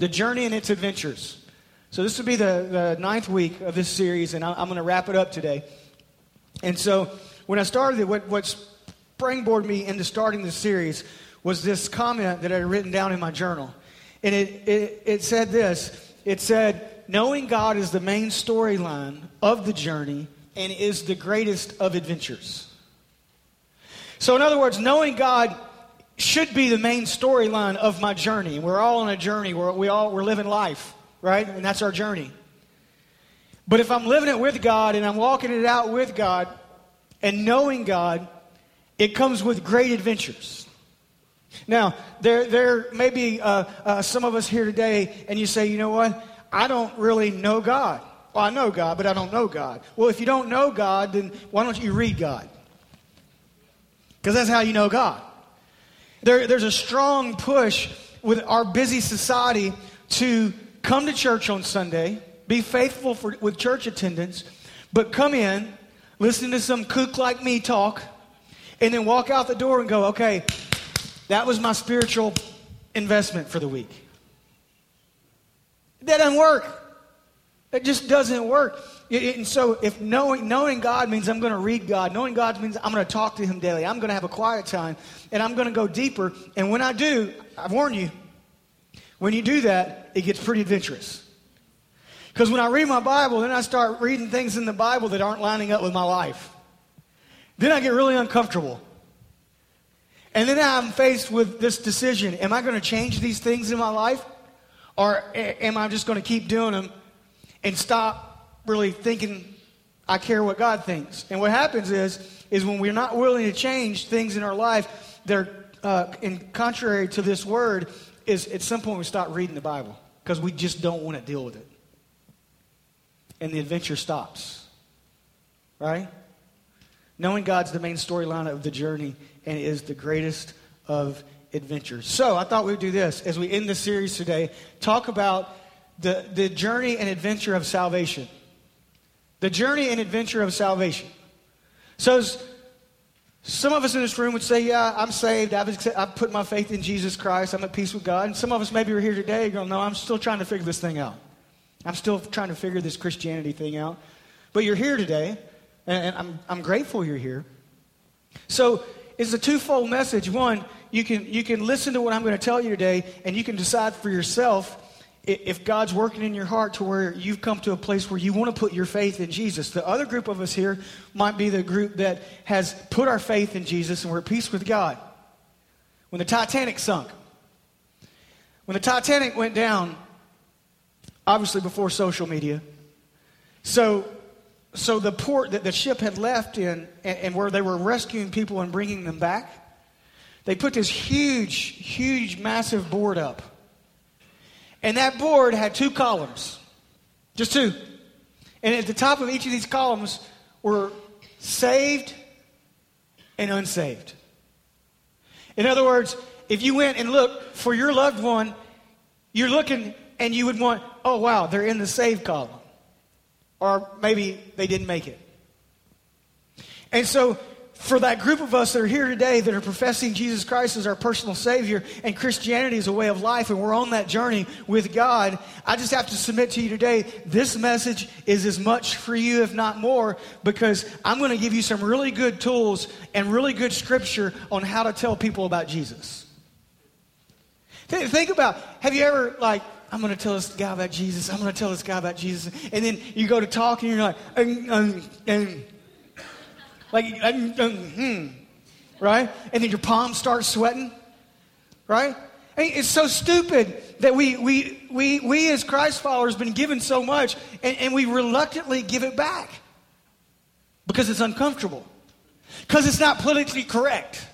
The journey and its adventures. So, this will be the, the ninth week of this series, and I'm going to wrap it up today. And so, when I started it, what, what springboarded me into starting this series was this comment that I had written down in my journal. And it, it, it said this it said, Knowing God is the main storyline of the journey and is the greatest of adventures. So, in other words, knowing God should be the main storyline of my journey. We're all on a journey. We're, we all, we're living life, right? And that's our journey. But if I'm living it with God and I'm walking it out with God and knowing God, it comes with great adventures. Now, there, there may be uh, uh, some of us here today, and you say, you know what? I don't really know God. Well, I know God, but I don't know God. Well, if you don't know God, then why don't you read God? Because that's how you know God. There, there's a strong push with our busy society to come to church on Sunday, be faithful for, with church attendance, but come in, listen to some kook like me talk, and then walk out the door and go, okay, that was my spiritual investment for the week. That doesn't work. It just doesn't work. And so, if knowing, knowing God means I'm going to read God, knowing God means I'm going to talk to Him daily, I'm going to have a quiet time, and I'm going to go deeper. And when I do, I warn you, when you do that, it gets pretty adventurous. Because when I read my Bible, then I start reading things in the Bible that aren't lining up with my life. Then I get really uncomfortable. And then I'm faced with this decision Am I going to change these things in my life? Or am I just going to keep doing them and stop really thinking I care what God thinks? And what happens is, is when we're not willing to change things in our life, they're uh, in contrary to this word, is at some point we stop reading the Bible because we just don't want to deal with it. And the adventure stops. Right? Knowing God's the main storyline of the journey and is the greatest of adventures. So I thought we'd do this as we end the series today talk about the, the journey and adventure of salvation. The journey and adventure of salvation. So some of us in this room would say, Yeah, I'm saved. I've, I've put my faith in Jesus Christ. I'm at peace with God. And some of us maybe are here today going, No, I'm still trying to figure this thing out. I'm still trying to figure this Christianity thing out. But you're here today and I'm, I'm grateful you're here. So it's a twofold message. One, you can, you can listen to what I'm going to tell you today, and you can decide for yourself if God's working in your heart to where you've come to a place where you want to put your faith in Jesus. The other group of us here might be the group that has put our faith in Jesus and we're at peace with God. When the Titanic sunk, when the Titanic went down, obviously before social media, so so the port that the ship had left in and, and, where they were rescuing people and bringing them back they put this huge huge massive board up and that board had two columns. Just two. And at the top of each of these columns were saved and unsaved. In other words if you went and looked for your loved one you're looking and you would want oh wow they're in the saved column. Or maybe they didn't make it. And so, for that group of us that are here today that are professing Jesus Christ as our personal Savior and Christianity as a way of life, and we're on that journey with God, I just have to submit to you today this message is as much for you, if not more, because I'm going to give you some really good tools and really good scripture on how to tell people about Jesus. Think about have you ever, like, I'm going to tell this guy about Jesus. I'm going to tell this guy about Jesus. And then you go to talk and you're like, um, like, hmm, right? And then your palms start sweating, right? I mean, it's so stupid that we, we, we, we as Christ followers been given so much and, and we reluctantly give it back because it's uncomfortable, because it's not politically correct.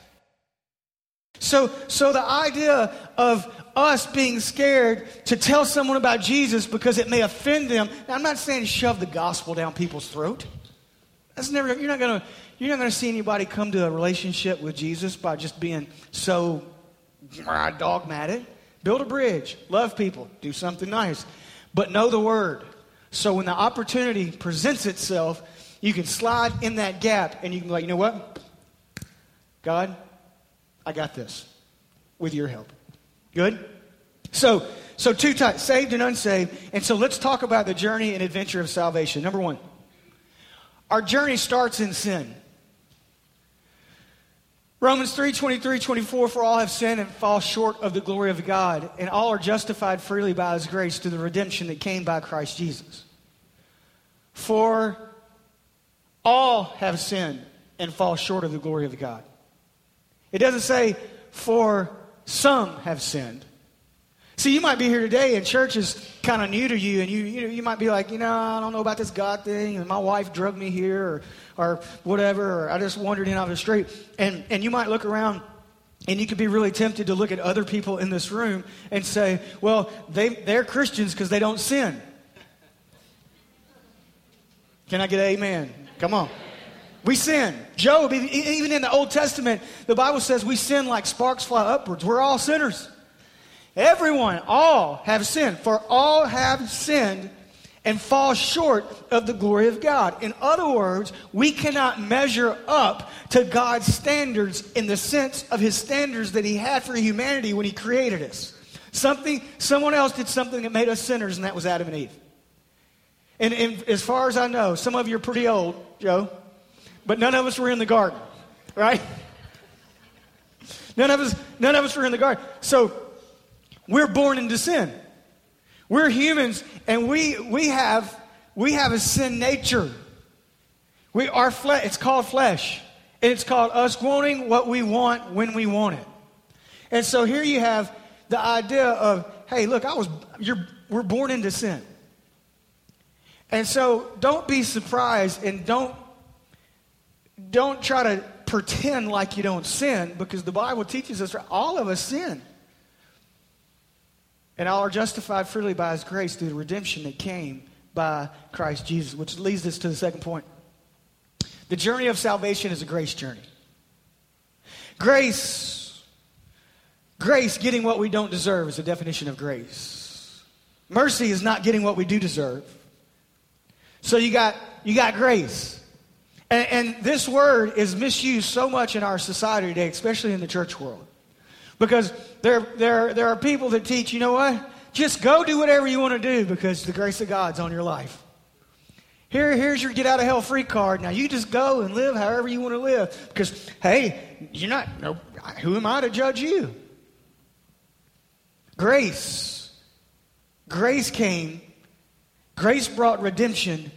So, so the idea of us being scared to tell someone about Jesus because it may offend them. Now, I'm not saying shove the gospel down people's throat. That's never. You're not gonna. You're not gonna see anybody come to a relationship with Jesus by just being so dogmatic. Build a bridge. Love people. Do something nice. But know the word. So when the opportunity presents itself, you can slide in that gap and you can be like, you know what? God, I got this with your help. Good? So, so two types, saved and unsaved. And so let's talk about the journey and adventure of salvation. Number one, our journey starts in sin. Romans 3 23, 24, for all have sinned and fall short of the glory of God, and all are justified freely by his grace through the redemption that came by Christ Jesus. For all have sinned and fall short of the glory of God. It doesn't say, for some have sinned. See, you might be here today and church is kind of new to you, and you, you, know, you might be like, you know, I don't know about this God thing, and my wife drugged me here, or, or whatever, or I just wandered in off the street. And, and you might look around and you could be really tempted to look at other people in this room and say, well, they, they're Christians because they don't sin. Can I get an amen? Come on. We sin. Job, even in the Old Testament, the Bible says we sin like sparks fly upwards. We're all sinners. Everyone, all have sinned, for all have sinned and fall short of the glory of God. In other words, we cannot measure up to God's standards in the sense of his standards that he had for humanity when he created us. Something, someone else did something that made us sinners, and that was Adam and Eve. And, and as far as I know, some of you are pretty old, Joe, but none of us were in the garden, right? None of us, none of us were in the garden. So we're born into sin. We're humans and we, we, have, we have a sin nature. We, are flesh, it's called flesh. And it's called us wanting what we want when we want it. And so here you have the idea of, hey, look, I was, you're, we're born into sin. And so don't be surprised and don't, don't try to pretend like you don't sin because the Bible teaches us all of us sin. And all are justified freely by his grace through the redemption that came by Christ Jesus, which leads us to the second point. The journey of salvation is a grace journey. Grace, grace, getting what we don't deserve, is the definition of grace. Mercy is not getting what we do deserve. So you got you got grace. And, and this word is misused so much in our society today, especially in the church world. Because there, there, there are people that teach, you know what? Just go do whatever you want to do because the grace of God's on your life. Here, here's your get out of hell free card. Now you just go and live however you want to live. Because, hey, you're not, no, who am I to judge you? Grace. Grace came. Grace brought redemption.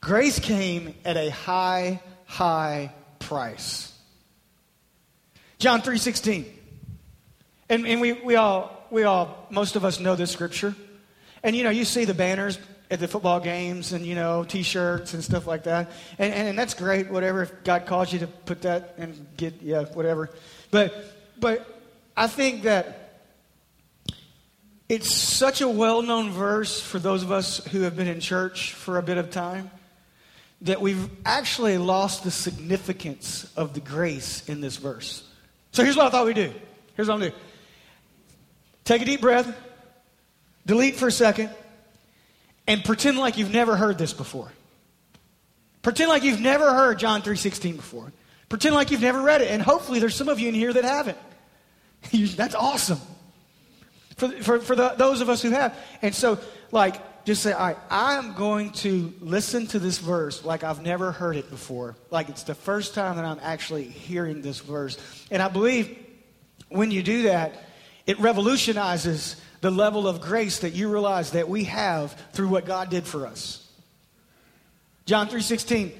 Grace came at a high, high price. John 3 16. And, and we, we all, we all, most of us know this scripture. And, you know, you see the banners at the football games and, you know, T-shirts and stuff like that. And, and, and that's great, whatever. If God calls you to put that and get, yeah, whatever. But, but I think that it's such a well-known verse for those of us who have been in church for a bit of time that we've actually lost the significance of the grace in this verse. So here's what I thought we'd do. Here's what I'm going to do. Take a deep breath, delete for a second, and pretend like you've never heard this before. Pretend like you've never heard John 3:16 before. Pretend like you've never read it, and hopefully there's some of you in here that haven't. That's awesome. For, for, for the, those of us who have. And so, like, just say, all right, I'm going to listen to this verse like I've never heard it before. Like it's the first time that I'm actually hearing this verse. And I believe when you do that, it revolutionizes the level of grace that you realize that we have through what God did for us. John 3:16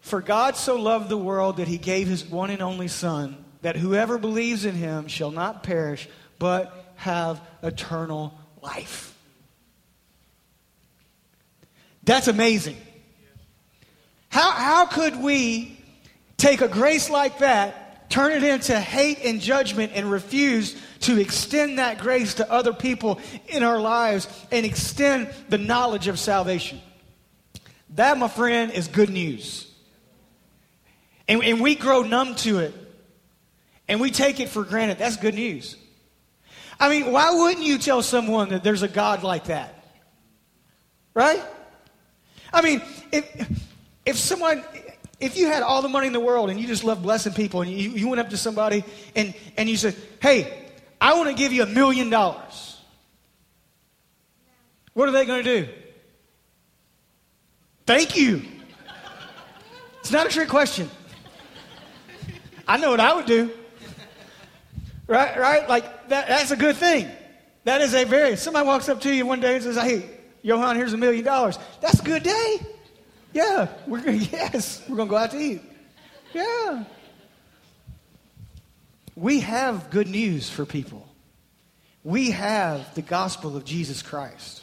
For God so loved the world that he gave his one and only son that whoever believes in him shall not perish but have eternal life. That's amazing. How, how could we take a grace like that, turn it into hate and judgment, and refuse to extend that grace to other people in our lives and extend the knowledge of salvation. That, my friend, is good news. And, and we grow numb to it. And we take it for granted. That's good news. I mean, why wouldn't you tell someone that there's a God like that? Right? I mean, if, if someone, if you had all the money in the world and you just love blessing people and you, you went up to somebody and, and you said, hey, I want to give you a million dollars. What are they going to do? Thank you. It's not a trick question. I know what I would do. Right? Right? Like, that, that's a good thing. That is a very, somebody walks up to you one day and says, hey, Johan, here's a million dollars. That's a good day. Yeah. We're gonna, yes, we're going to go out to eat. Yeah. We have good news for people. We have the gospel of Jesus Christ.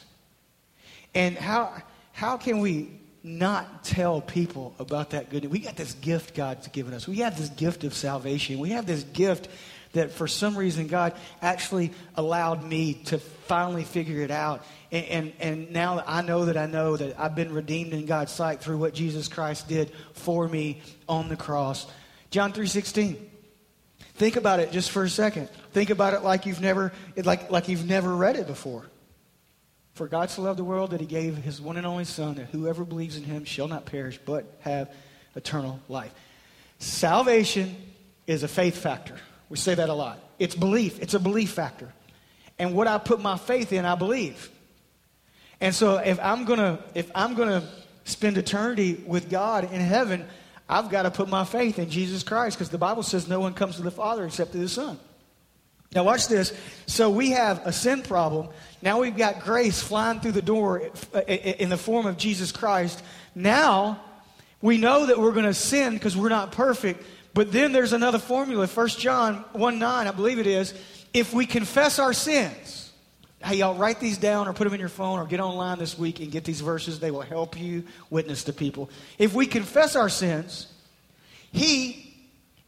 And how, how can we not tell people about that good news? We got this gift God's given us. We have this gift of salvation. We have this gift that for some reason God actually allowed me to finally figure it out. And, and, and now I know that I know that I've been redeemed in God's sight through what Jesus Christ did for me on the cross. John 3.16. Think about it just for a second. Think about it like you've never, like, like you've never read it before. For God so loved the world that he gave his one and only Son, that whoever believes in him shall not perish, but have eternal life. Salvation is a faith factor. We say that a lot. It's belief, it's a belief factor. And what I put my faith in, I believe. And so if I'm gonna if I'm gonna spend eternity with God in heaven, I've got to put my faith in Jesus Christ because the Bible says no one comes to the Father except through the Son. Now, watch this. So, we have a sin problem. Now, we've got grace flying through the door uh, uh, in the form of Jesus Christ. Now, we know that we're going to sin because we're not perfect. But then there's another formula, 1 John 1 9, I believe it is. If we confess our sins, hey, y'all write these down or put them in your phone or get online this week and get these verses. They will help you witness to people. If we confess our sins, He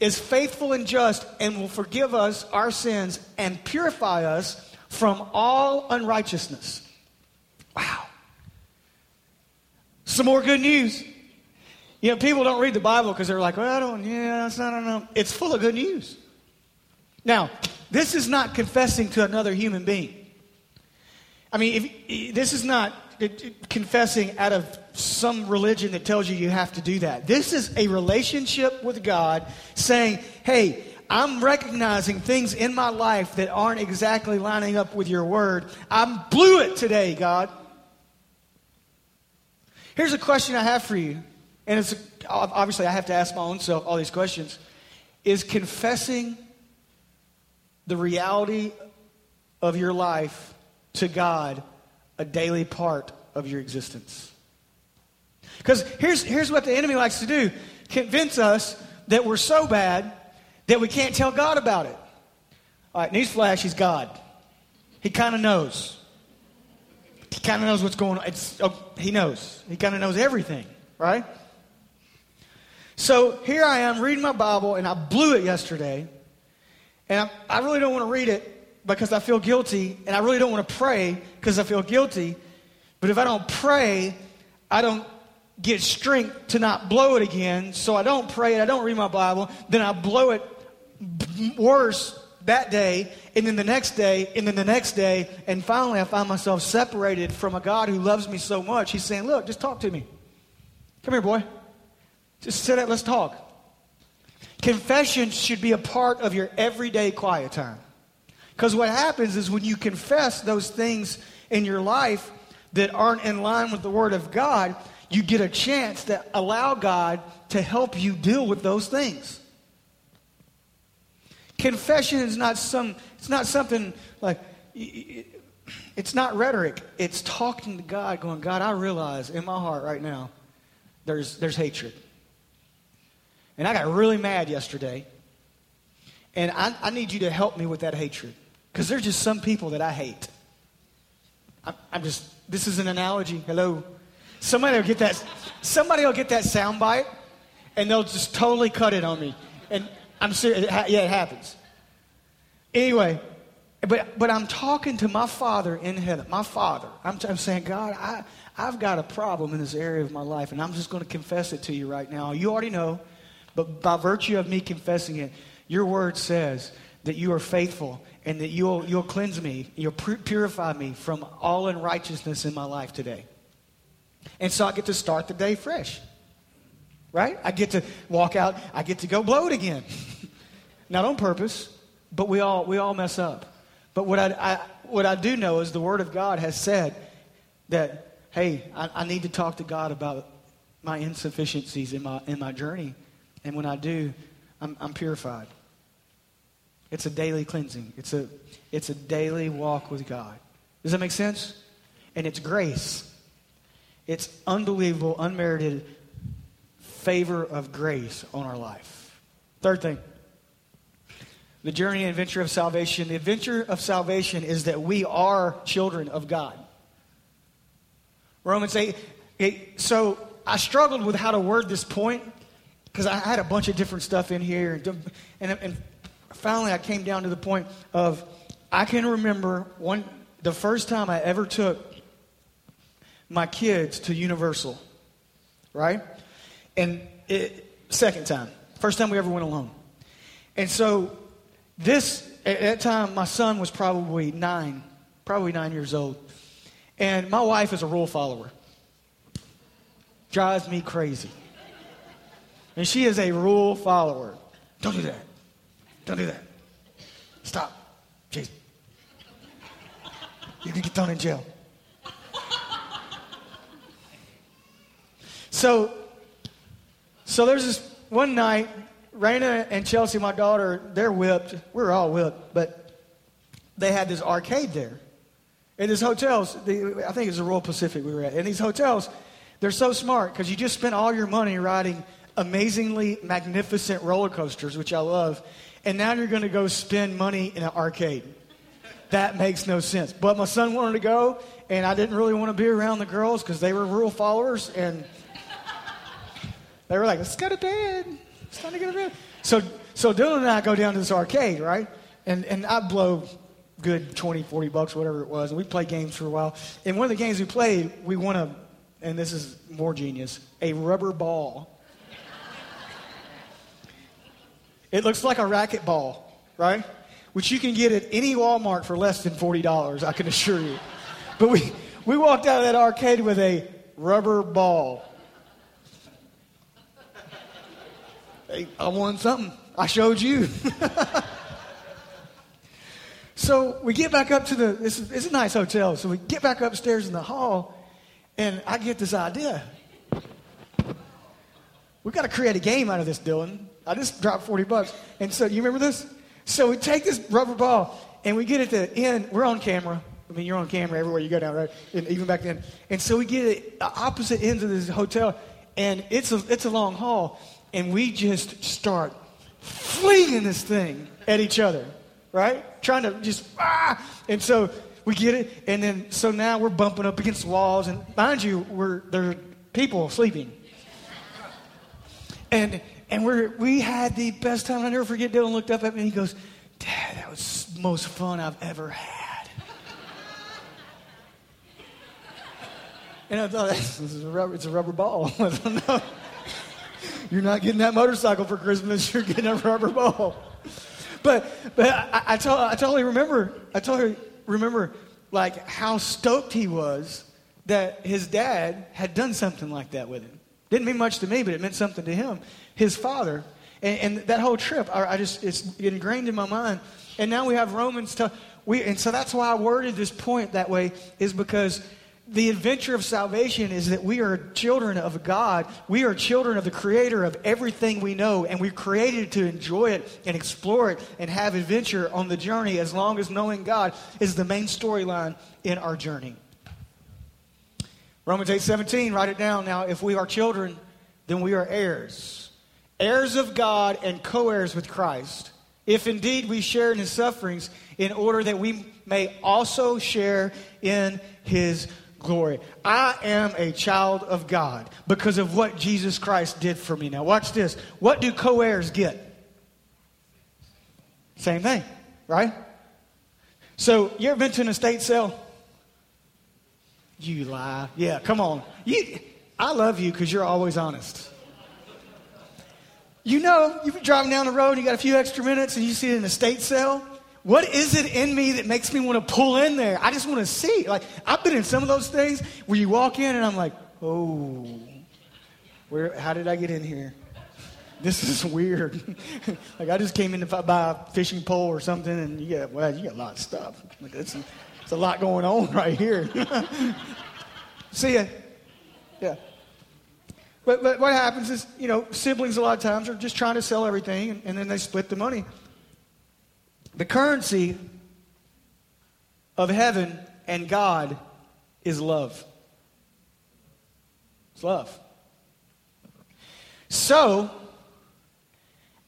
is faithful and just and will forgive us our sins and purify us from all unrighteousness. Wow. Some more good news. You know, people don't read the Bible because they're like, well, I don't, yeah, it's not enough. It's full of good news. Now, this is not confessing to another human being. I mean, if, this is not confessing out of some religion that tells you you have to do that. This is a relationship with God saying, hey, I'm recognizing things in my life that aren't exactly lining up with your word. I blew it today, God. Here's a question I have for you. And it's obviously I have to ask my own self all these questions. Is confessing the reality of your life to God a daily part of your existence. Because here's, here's what the enemy likes to do convince us that we're so bad that we can't tell God about it. All right, newsflash, he's God. He kind of knows. He kind of knows what's going on. It's, oh, he knows. He kind of knows everything, right? So here I am reading my Bible, and I blew it yesterday. And I, I really don't want to read it because I feel guilty, and I really don't want to pray because I feel guilty. But if I don't pray, I don't get strength to not blow it again. So I don't pray, and I don't read my Bible, then I blow it worse that day, and then the next day, and then the next day, and finally I find myself separated from a God who loves me so much. He's saying, Look, just talk to me. Come here, boy. Just sit down, let's talk. Confession should be a part of your everyday quiet time. Because what happens is when you confess those things in your life that aren't in line with the Word of God, you get a chance to allow God to help you deal with those things. Confession is not some it's not something like it's not rhetoric. It's talking to God, going, God, I realize in my heart right now there's there's hatred. And I got really mad yesterday. And I, I need you to help me with that hatred. Because there's just some people that I hate. I'm, I'm just, this is an analogy. Hello. Somebody will get that, somebody will get that sound bite and they'll just totally cut it on me. And I'm serious. Yeah, it happens. Anyway, but, but I'm talking to my Father in heaven, my Father. I'm, I'm saying, God, I, I've got a problem in this area of my life, and I'm just going to confess it to you right now. You already know, but by virtue of me confessing it, your word says that you are faithful and that you'll, you'll cleanse me, you'll purify me from all unrighteousness in my life today. And so I get to start the day fresh. Right? I get to walk out, I get to go blow it again. Not on purpose, but we all, we all mess up. But what I, I, what I do know is the Word of God has said that, hey, I, I need to talk to God about my insufficiencies in my, in my journey. And when I do, I'm, I'm purified. It's a daily cleansing. It's a, it's a daily walk with God. Does that make sense? And it's grace. It's unbelievable, unmerited favor of grace on our life. Third thing the journey and adventure of salvation. The adventure of salvation is that we are children of God. Romans 8. 8 so I struggled with how to word this point because I had a bunch of different stuff in here. And, and finally, I came down to the point of I can remember one the first time I ever took my kids to Universal, right? And it, second time, first time we ever went alone. And so this, at that time, my son was probably nine, probably nine years old. And my wife is a rule follower. Drives me crazy. And she is a rule follower. Don't do that. Don't do that. Stop. You're going to get thrown in jail. So, so there's this one night, Raina and Chelsea, my daughter, they're whipped. We're all whipped, but they had this arcade there. In these hotels, the, I think it's the Royal Pacific we were at. And these hotels, they're so smart because you just spent all your money riding amazingly magnificent roller coasters, which I love, and now you're going to go spend money in an arcade. That makes no sense. But my son wanted to go, and I didn't really want to be around the girls because they were rule followers, and they were like, let's go to bed. It's time to go to bed. So, so Dylan and I go down to this arcade, right? And, and I blow good 20, 40 bucks, whatever it was. And we play games for a while. And one of the games we played, we won a, and this is more genius, a rubber ball. It looks like a racket ball, right? Which you can get at any Walmart for less than $40, I can assure you. But we, we walked out of that arcade with a rubber ball. Hey, I won something. I showed you. so we get back up to the, it's, it's a nice hotel. So we get back upstairs in the hall, and I get this idea. We've got to create a game out of this, Dylan. I just dropped 40 bucks. And so, you remember this? So we take this rubber ball, and we get at the end. We're on camera. I mean, you're on camera everywhere you go now, right? And even back then. And so we get the opposite ends of this hotel, and it's a, it's a long hall and we just start flinging this thing at each other, right? Trying to just, ah! And so we get it, and then so now we're bumping up against walls, and mind you, we're there are people sleeping. And and we're we had the best time. I never forget. Dylan looked up at me and he goes, "Dad, that was the most fun I've ever had." and I thought, "This is a rubber, it's a rubber ball." You're not getting that motorcycle for Christmas. You're getting a rubber ball. But but I, I, to, I totally remember. I totally remember like how stoked he was that his dad had done something like that with him. Didn't mean much to me, but it meant something to him. His father, and, and that whole trip, I, I, just it's ingrained in my mind. And now we have Romans. To, we and so that's why I worded this point that way is because the adventure of salvation is that we are children of God. We are children of the creator of everything we know, and we're created to enjoy it and explore it and have adventure on the journey as long as knowing God is the main storyline in our journey. Romans 8 17, write it down. Now, if we are children, then we are heirs, heirs of God and co heirs with Christ. If indeed we share in his sufferings, in order that we may also share in his glory. I am a child of God because of what Jesus Christ did for me. Now, watch this. What do co heirs get? Same thing, right? So, you ever been to an estate sale? You lie. Yeah, come on. You, I love you because you're always honest. You know, you've been driving down the road, and you got a few extra minutes, and you see an estate sale what is it in me that makes me want to pull in there? I just want to see. Like, I've been in some of those things where you walk in and I'm like, oh, where, how did I get in here? This is weird. like, I just came in to buy a fishing pole or something, and you got, well, you got a lot of stuff. Like, it's, it's a lot going on right here. See ya. Yeah. But, but what happens is, you know, siblings a lot of times are just trying to sell everything and, and then they split the money. The currency of heaven and God is love. It's love. So,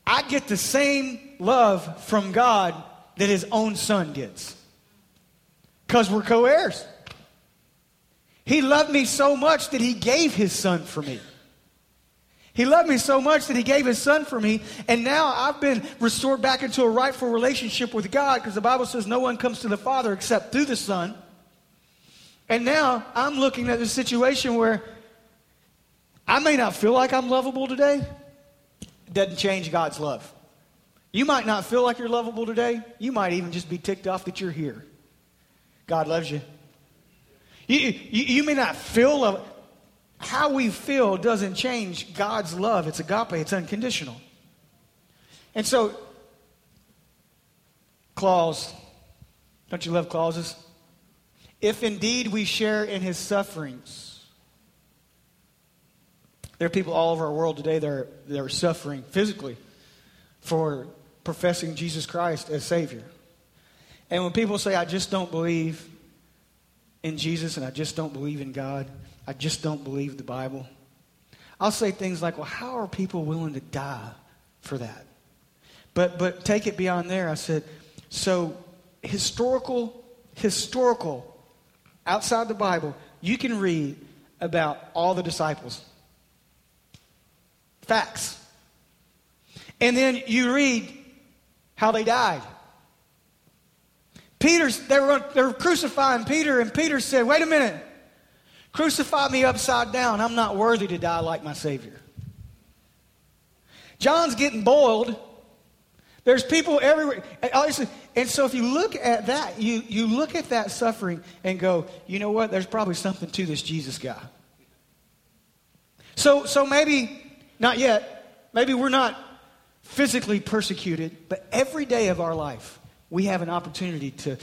I get the same love from God that his own son gets. Because we're co heirs. He loved me so much that he gave his son for me. He loved me so much that he gave his son for me. And now I've been restored back into a rightful relationship with God because the Bible says no one comes to the Father except through the Son. And now I'm looking at the situation where I may not feel like I'm lovable today. It doesn't change God's love. You might not feel like you're lovable today. You might even just be ticked off that you're here. God loves you. You, you, you may not feel love. How we feel doesn't change God's love. It's agape, it's unconditional. And so, clause. Don't you love clauses? If indeed we share in his sufferings. There are people all over our world today that are, that are suffering physically for professing Jesus Christ as Savior. And when people say, I just don't believe in Jesus and I just don't believe in God, I just don't believe the Bible, I'll say things like, Well, how are people willing to die for that? But, but take it beyond there. I said, So, historical, historical, outside the Bible, you can read about all the disciples. Facts. And then you read how they died. Peter's, they were, they were crucifying Peter, and Peter said, Wait a minute, crucify me upside down. I'm not worthy to die like my Savior. John's getting boiled. There's people everywhere. Oh, and so if you look at that, you, you look at that suffering and go, you know what? There's probably something to this Jesus guy. So, so maybe, not yet, maybe we're not physically persecuted, but every day of our life, we have an opportunity to,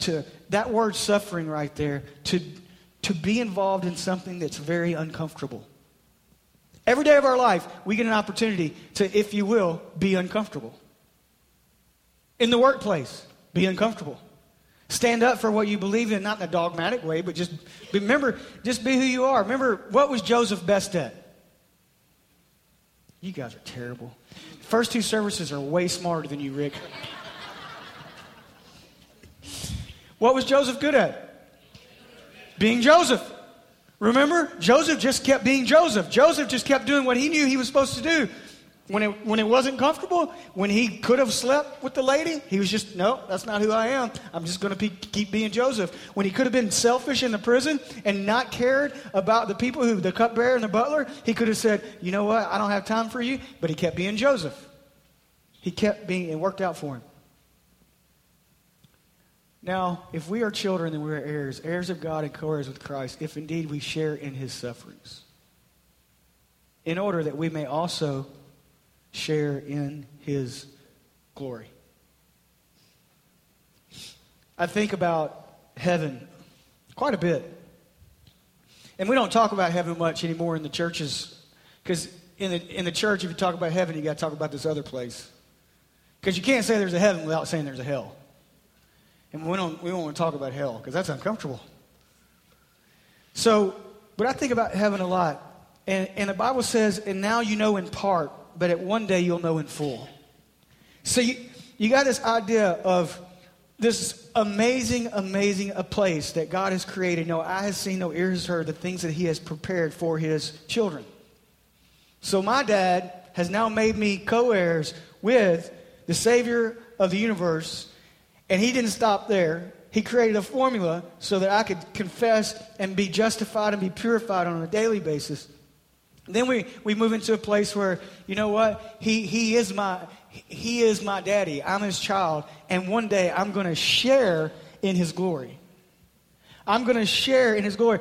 to that word suffering right there, to, to be involved in something that's very uncomfortable. Every day of our life, we get an opportunity to, if you will, be uncomfortable. In the workplace, be uncomfortable. Stand up for what you believe in, not in a dogmatic way, but just remember, just be who you are. Remember, what was Joseph best at? You guys are terrible. First two services are way smarter than you, Rick. What was Joseph good at? Being Joseph. Remember? Joseph just kept being Joseph. Joseph just kept doing what he knew he was supposed to do. When it, when it wasn't comfortable, when he could have slept with the lady, he was just, no, that's not who I am. I'm just going to keep being Joseph. When he could have been selfish in the prison and not cared about the people who, the cupbearer and the butler, he could have said, you know what, I don't have time for you. But he kept being Joseph. He kept being, it worked out for him. Now, if we are children, then we are heirs, heirs of God and co heirs with Christ, if indeed we share in his sufferings, in order that we may also share in his glory. I think about heaven quite a bit. And we don't talk about heaven much anymore in the churches because in the, in the church, if you talk about heaven, you got to talk about this other place. Because you can't say there's a heaven without saying there's a hell. And we don't, we don't want to talk about hell because that's uncomfortable. So, but I think about heaven a lot. And, and the Bible says, and now you know in part, but at one day you'll know in full. So you, you got this idea of this amazing, amazing a place that God has created. No eye has seen, no ear has heard the things that He has prepared for His children. So my dad has now made me co heirs with the Savior of the universe, and He didn't stop there. He created a formula so that I could confess and be justified and be purified on a daily basis. Then we, we move into a place where, you know what? He, he, is my, he is my daddy. I'm his child. And one day I'm going to share in his glory. I'm going to share in his glory.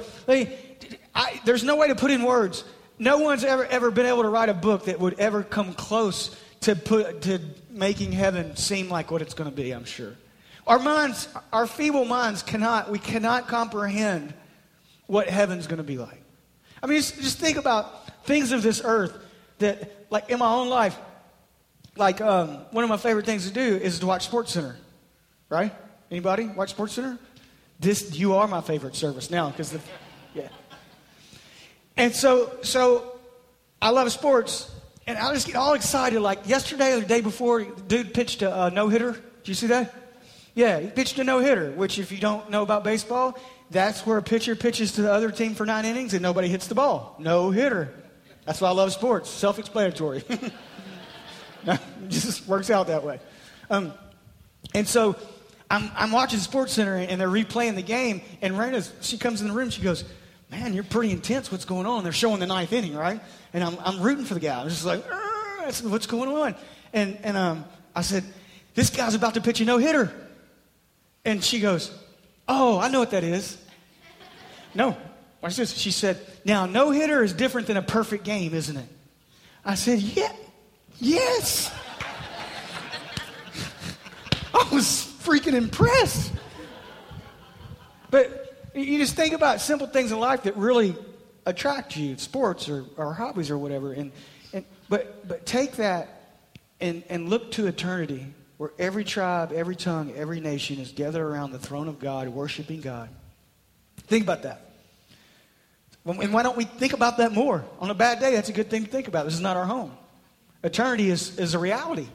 I, there's no way to put in words. No one's ever, ever been able to write a book that would ever come close to, put, to making heaven seem like what it's going to be, I'm sure. Our minds, our feeble minds cannot, we cannot comprehend what heaven's going to be like. I mean, just, just think about things of this earth that, like in my own life, like um, one of my favorite things to do is to watch Sports Center, right? Anybody watch Sports Center? This you are my favorite service now because yeah. And so so I love sports, and I just get all excited. Like yesterday or the day before, dude pitched a, a no hitter. Did you see that? Yeah, he pitched a no hitter. Which, if you don't know about baseball, that's where a pitcher pitches to the other team for nine innings and nobody hits the ball. No hitter. That's why I love sports. Self-explanatory. it just works out that way. Um, and so I'm, I'm watching Sports Center and they're replaying the game. And Raina, she comes in the room. She goes, "Man, you're pretty intense. What's going on?" They're showing the ninth inning, right? And I'm, I'm rooting for the guy. I'm just like, "What's going on?" And and um, I said, "This guy's about to pitch a no hitter." And she goes, "Oh, I know what that is." no, watch this. She said, "Now, no hitter is different than a perfect game, isn't it?" I said, "Yeah, yes." I was freaking impressed. But you just think about simple things in life that really attract you, sports or, or hobbies or whatever. And, and, but, but take that and, and look to eternity where every tribe, every tongue, every nation is gathered around the throne of God, worshiping God. Think about that. And why don't we think about that more? On a bad day, that's a good thing to think about. This is not our home. Eternity is, is a reality.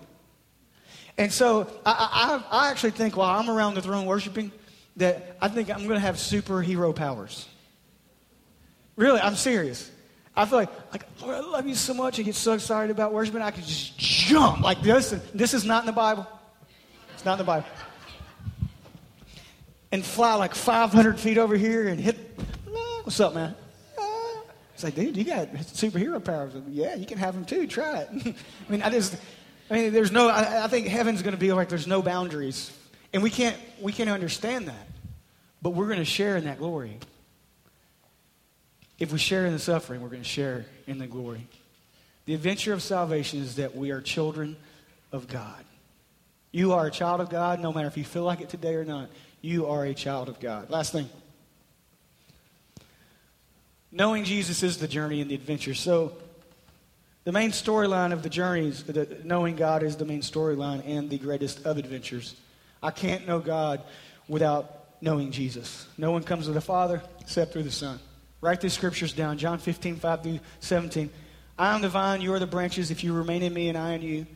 And so I, I, I actually think while I'm around the throne worshiping, that I think I'm going to have superhero powers. Really, I'm serious. I feel like, like, Lord, I love you so much. I get so excited about worshiping. I can just jump like this. And this is not in the Bible. It's not in the Bible. And fly like 500 feet over here and hit. What's up, man? It's like, dude, you got superhero powers. Yeah, you can have them too. Try it. I mean, I just, I mean, there's no, I, I think heaven's going to be like there's no boundaries. And we can't, we can't understand that. But we're going to share in that glory. If we share in the suffering, we're going to share in the glory. The adventure of salvation is that we are children of God. You are a child of God, no matter if you feel like it today or not. You are a child of God. Last thing. Knowing Jesus is the journey and the adventure. So, the main storyline of the journeys, the, knowing God is the main storyline and the greatest of adventures. I can't know God without knowing Jesus. No one comes to the Father except through the Son. Write these scriptures down John 15, 5 through 17. I am the vine, you are the branches. If you remain in me and I in you,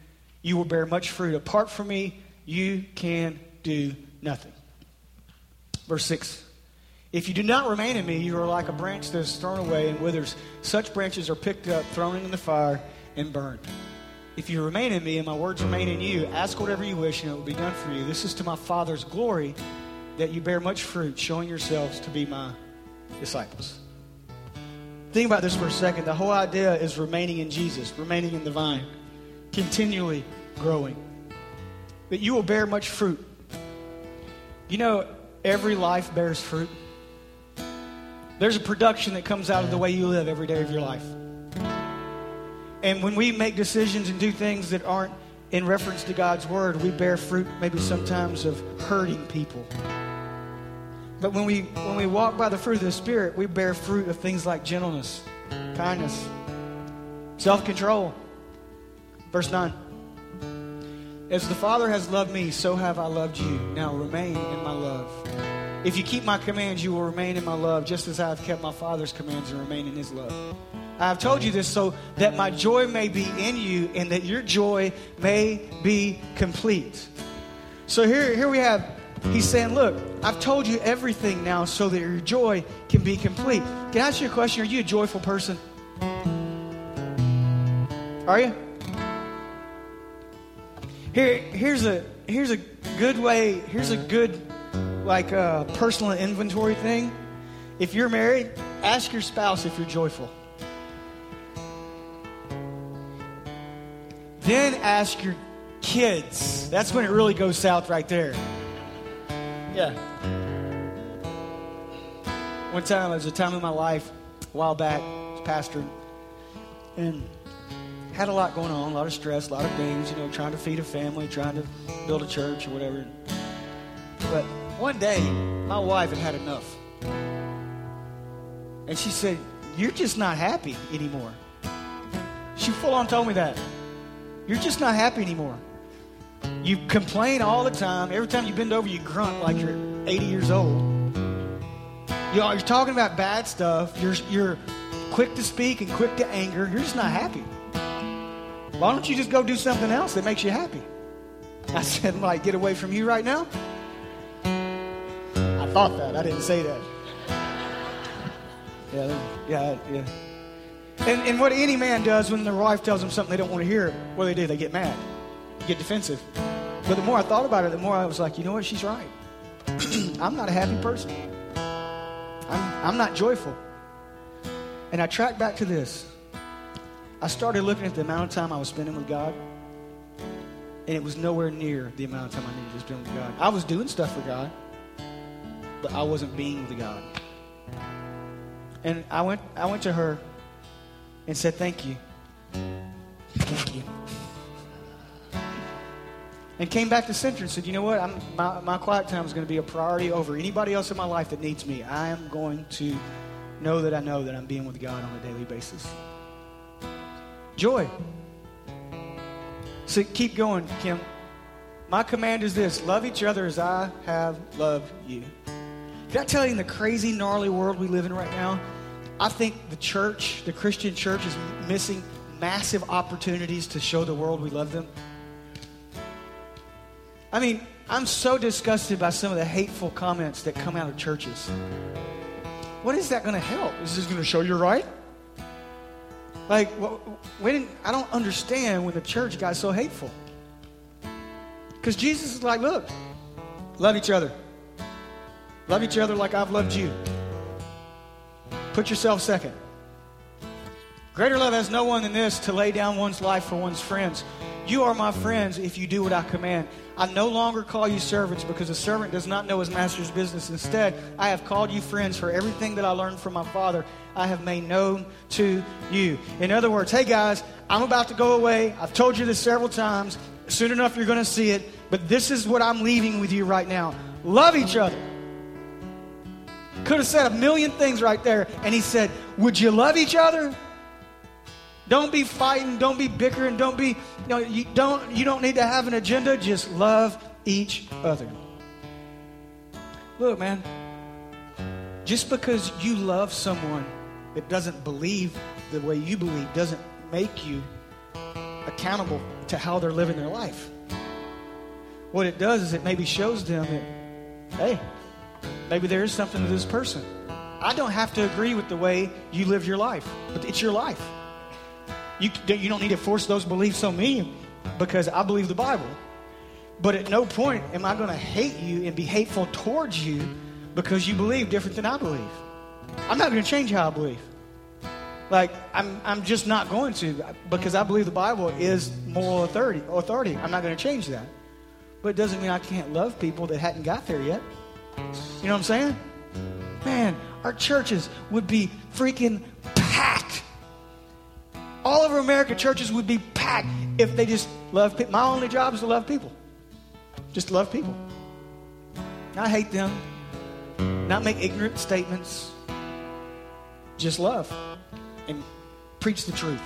you will bear much fruit. Apart from me, you can do nothing. Verse 6 if you do not remain in me, you are like a branch that is thrown away and withers. Such branches are picked up, thrown into the fire, and burned. If you remain in me and my words remain in you, ask whatever you wish and it will be done for you. This is to my Father's glory that you bear much fruit, showing yourselves to be my disciples. Think about this for a second. The whole idea is remaining in Jesus, remaining in the vine, continually growing. That you will bear much fruit. You know, every life bears fruit. There's a production that comes out of the way you live every day of your life. And when we make decisions and do things that aren't in reference to God's word, we bear fruit maybe sometimes of hurting people. But when we when we walk by the fruit of the Spirit, we bear fruit of things like gentleness, kindness, self-control. Verse 9. As the Father has loved me, so have I loved you. Now remain in my love. If you keep my commands, you will remain in my love, just as I have kept my Father's commands and remain in his love. I have told you this so that my joy may be in you and that your joy may be complete. So here, here we have, he's saying, Look, I've told you everything now so that your joy can be complete. Can I ask you a question? Are you a joyful person? Are you? Here, here's a here's a good way, here's a good like a personal inventory thing. If you're married, ask your spouse if you're joyful. Then ask your kids. That's when it really goes south right there. Yeah. One time, there was a time in my life, a while back, I was and had a lot going on, a lot of stress, a lot of things, you know, trying to feed a family, trying to build a church or whatever. But one day, my wife had had enough. And she said, You're just not happy anymore. She full on told me that. You're just not happy anymore. You complain all the time. Every time you bend over, you grunt like you're 80 years old. You're, you're talking about bad stuff. You're, you're quick to speak and quick to anger. You're just not happy. Why don't you just go do something else that makes you happy? I said, like, get away from you right now? I thought that. I didn't say that. Yeah, yeah, yeah. And, and what any man does when their wife tells them something they don't want to hear, what do they do? They get mad, get defensive. But the more I thought about it, the more I was like, you know what? She's right. I'm not a happy person. I'm, I'm not joyful. And I tracked back to this. I started looking at the amount of time I was spending with God, and it was nowhere near the amount of time I needed to spend with God. I was doing stuff for God, but I wasn't being with God. And I went, I went to her and said, Thank you. Thank you. And came back to center and said, You know what? I'm, my, my quiet time is going to be a priority over anybody else in my life that needs me. I am going to know that I know that I'm being with God on a daily basis. Joy. So keep going, Kim. My command is this love each other as I have loved you. Did I tell you in the crazy, gnarly world we live in right now? I think the church, the Christian church, is missing massive opportunities to show the world we love them. I mean, I'm so disgusted by some of the hateful comments that come out of churches. What is that going to help? Is this going to show you're right? Like, when I don't understand when the church got so hateful. Because Jesus is like, look, love each other. Love each other like I've loved you. Put yourself second. Greater love has no one than this to lay down one's life for one's friends. You are my friends if you do what I command. I no longer call you servants because a servant does not know his master's business. Instead, I have called you friends for everything that I learned from my father, I have made known to you. In other words, hey guys, I'm about to go away. I've told you this several times. Soon enough, you're going to see it. But this is what I'm leaving with you right now. Love each other. Could have said a million things right there. And he said, Would you love each other? Don't be fighting, don't be bickering, don't be, you know, you don't, you don't need to have an agenda, just love each other. Look, man, just because you love someone that doesn't believe the way you believe doesn't make you accountable to how they're living their life. What it does is it maybe shows them that, hey, Maybe there is something to this person. I don't have to agree with the way you live your life, but it's your life. You, you don't need to force those beliefs on me because I believe the Bible. But at no point am I going to hate you and be hateful towards you because you believe different than I believe. I'm not going to change how I believe. Like, I'm, I'm just not going to because I believe the Bible is moral authority. authority. I'm not going to change that. But it doesn't mean I can't love people that hadn't got there yet. You know what I'm saying? Man, our churches would be freaking packed. All over America, churches would be packed if they just loved people. My only job is to love people. Just love people. Not hate them. Not make ignorant statements. Just love. And preach the truth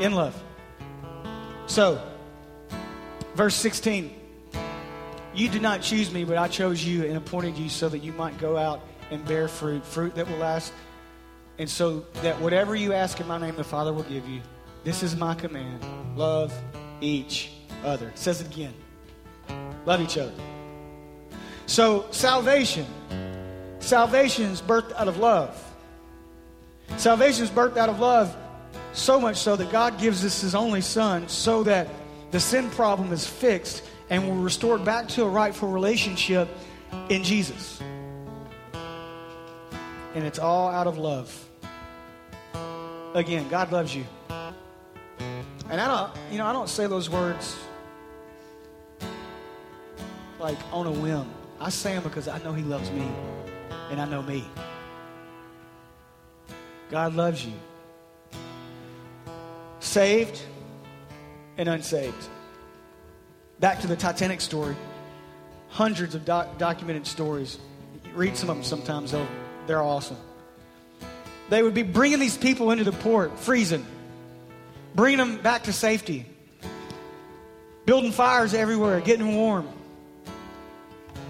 in love. So, verse 16. You did not choose me, but I chose you and appointed you so that you might go out and bear fruit, fruit that will last. And so that whatever you ask in my name, the Father will give you. This is my command love each other. It says it again love each other. So, salvation. Salvation is birthed out of love. Salvation is birthed out of love so much so that God gives us His only Son so that the sin problem is fixed and we're restored back to a rightful relationship in Jesus. And it's all out of love. Again, God loves you. And I don't, you know, I don't say those words like on a whim. I say them because I know He loves me and I know me. God loves you. Saved and unsaved. Back to the Titanic story. Hundreds of doc- documented stories. Read some of them sometimes, they're awesome. They would be bringing these people into the port, freezing, bringing them back to safety, building fires everywhere, getting warm,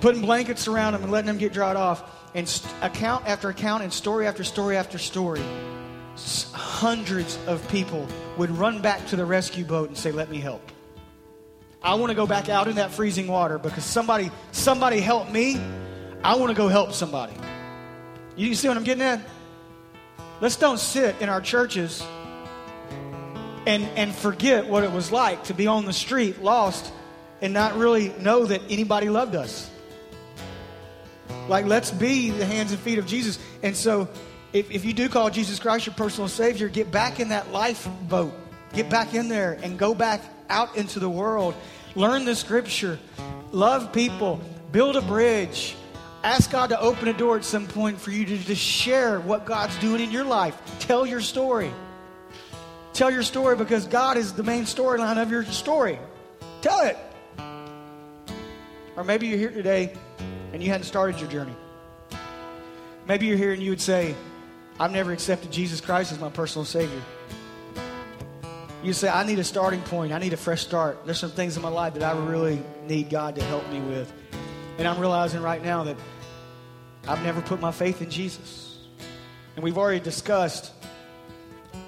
putting blankets around them and letting them get dried off. And st- account after account and story after story after story, s- hundreds of people would run back to the rescue boat and say, Let me help. I want to go back out in that freezing water because somebody, somebody helped me. I want to go help somebody. You see what I'm getting at? Let's don't sit in our churches and, and forget what it was like to be on the street lost and not really know that anybody loved us. Like, let's be the hands and feet of Jesus. And so, if, if you do call Jesus Christ your personal Savior, get back in that lifeboat. Get back in there and go back out into the world. Learn the scripture. Love people. Build a bridge. Ask God to open a door at some point for you to just share what God's doing in your life. Tell your story. Tell your story because God is the main storyline of your story. Tell it. Or maybe you're here today and you hadn't started your journey. Maybe you're here and you would say, I've never accepted Jesus Christ as my personal Savior. You say, I need a starting point. I need a fresh start. There's some things in my life that I really need God to help me with. And I'm realizing right now that I've never put my faith in Jesus. And we've already discussed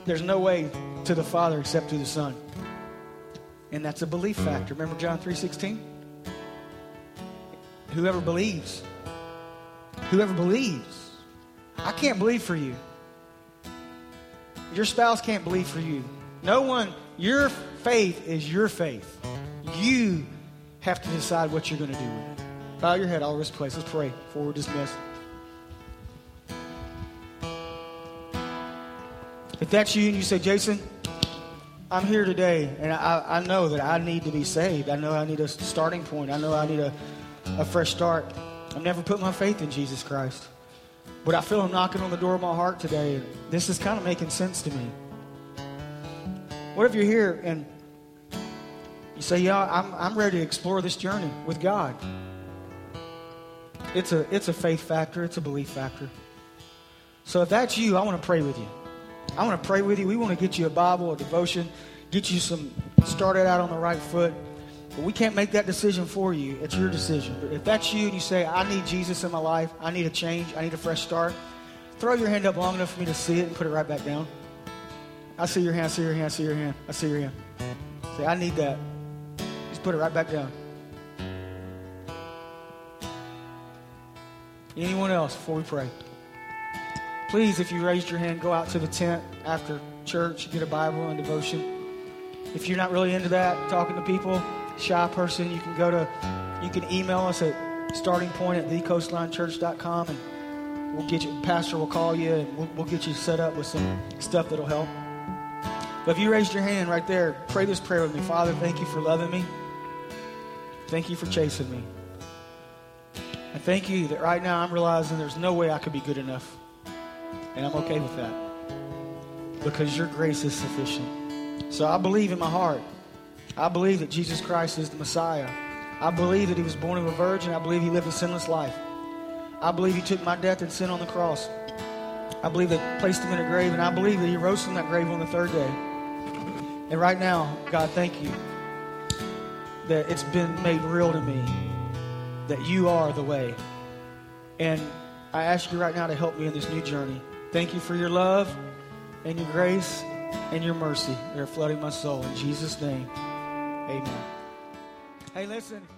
there's no way to the Father except through the Son. And that's a belief factor. Remember John 3:16? Whoever believes. Whoever believes. I can't believe for you. Your spouse can't believe for you. No one, your faith is your faith. You have to decide what you're going to do with it. Bow your head all over this place. Let's pray before we're dismissed. If that's you and you say, Jason, I'm here today and I, I know that I need to be saved. I know I need a starting point. I know I need a, a fresh start. I've never put my faith in Jesus Christ. But I feel him knocking on the door of my heart today. This is kind of making sense to me. What if you're here and you say, Yeah, I'm, I'm ready to explore this journey with God? It's a, it's a faith factor, it's a belief factor. So if that's you, I want to pray with you. I want to pray with you. We want to get you a Bible, a devotion, get you some started out on the right foot. But we can't make that decision for you. It's your decision. But if that's you and you say, I need Jesus in my life, I need a change, I need a fresh start, throw your hand up long enough for me to see it and put it right back down. I see your hand, I see your hand, I see your hand, I see your hand. Say, I need that. Just put it right back down. Anyone else before we pray? Please, if you raised your hand, go out to the tent after church, get a Bible and devotion. If you're not really into that, talking to people, shy person, you can go to, you can email us at startingpoint at thecoastlinechurch.com and we'll get you, pastor will call you and we'll, we'll get you set up with some stuff that'll help. But if you raised your hand right there, pray this prayer with me. Father, thank you for loving me. Thank you for chasing me. And thank you that right now I'm realizing there's no way I could be good enough. And I'm okay with that. Because your grace is sufficient. So I believe in my heart. I believe that Jesus Christ is the Messiah. I believe that he was born of a virgin. I believe he lived a sinless life. I believe he took my death and sin on the cross. I believe that placed him in a grave, and I believe that he rose from that grave on the third day. And right now, God, thank you that it's been made real to me that you are the way. And I ask you right now to help me in this new journey. Thank you for your love and your grace and your mercy. They're flooding my soul. In Jesus' name, amen. Hey, listen.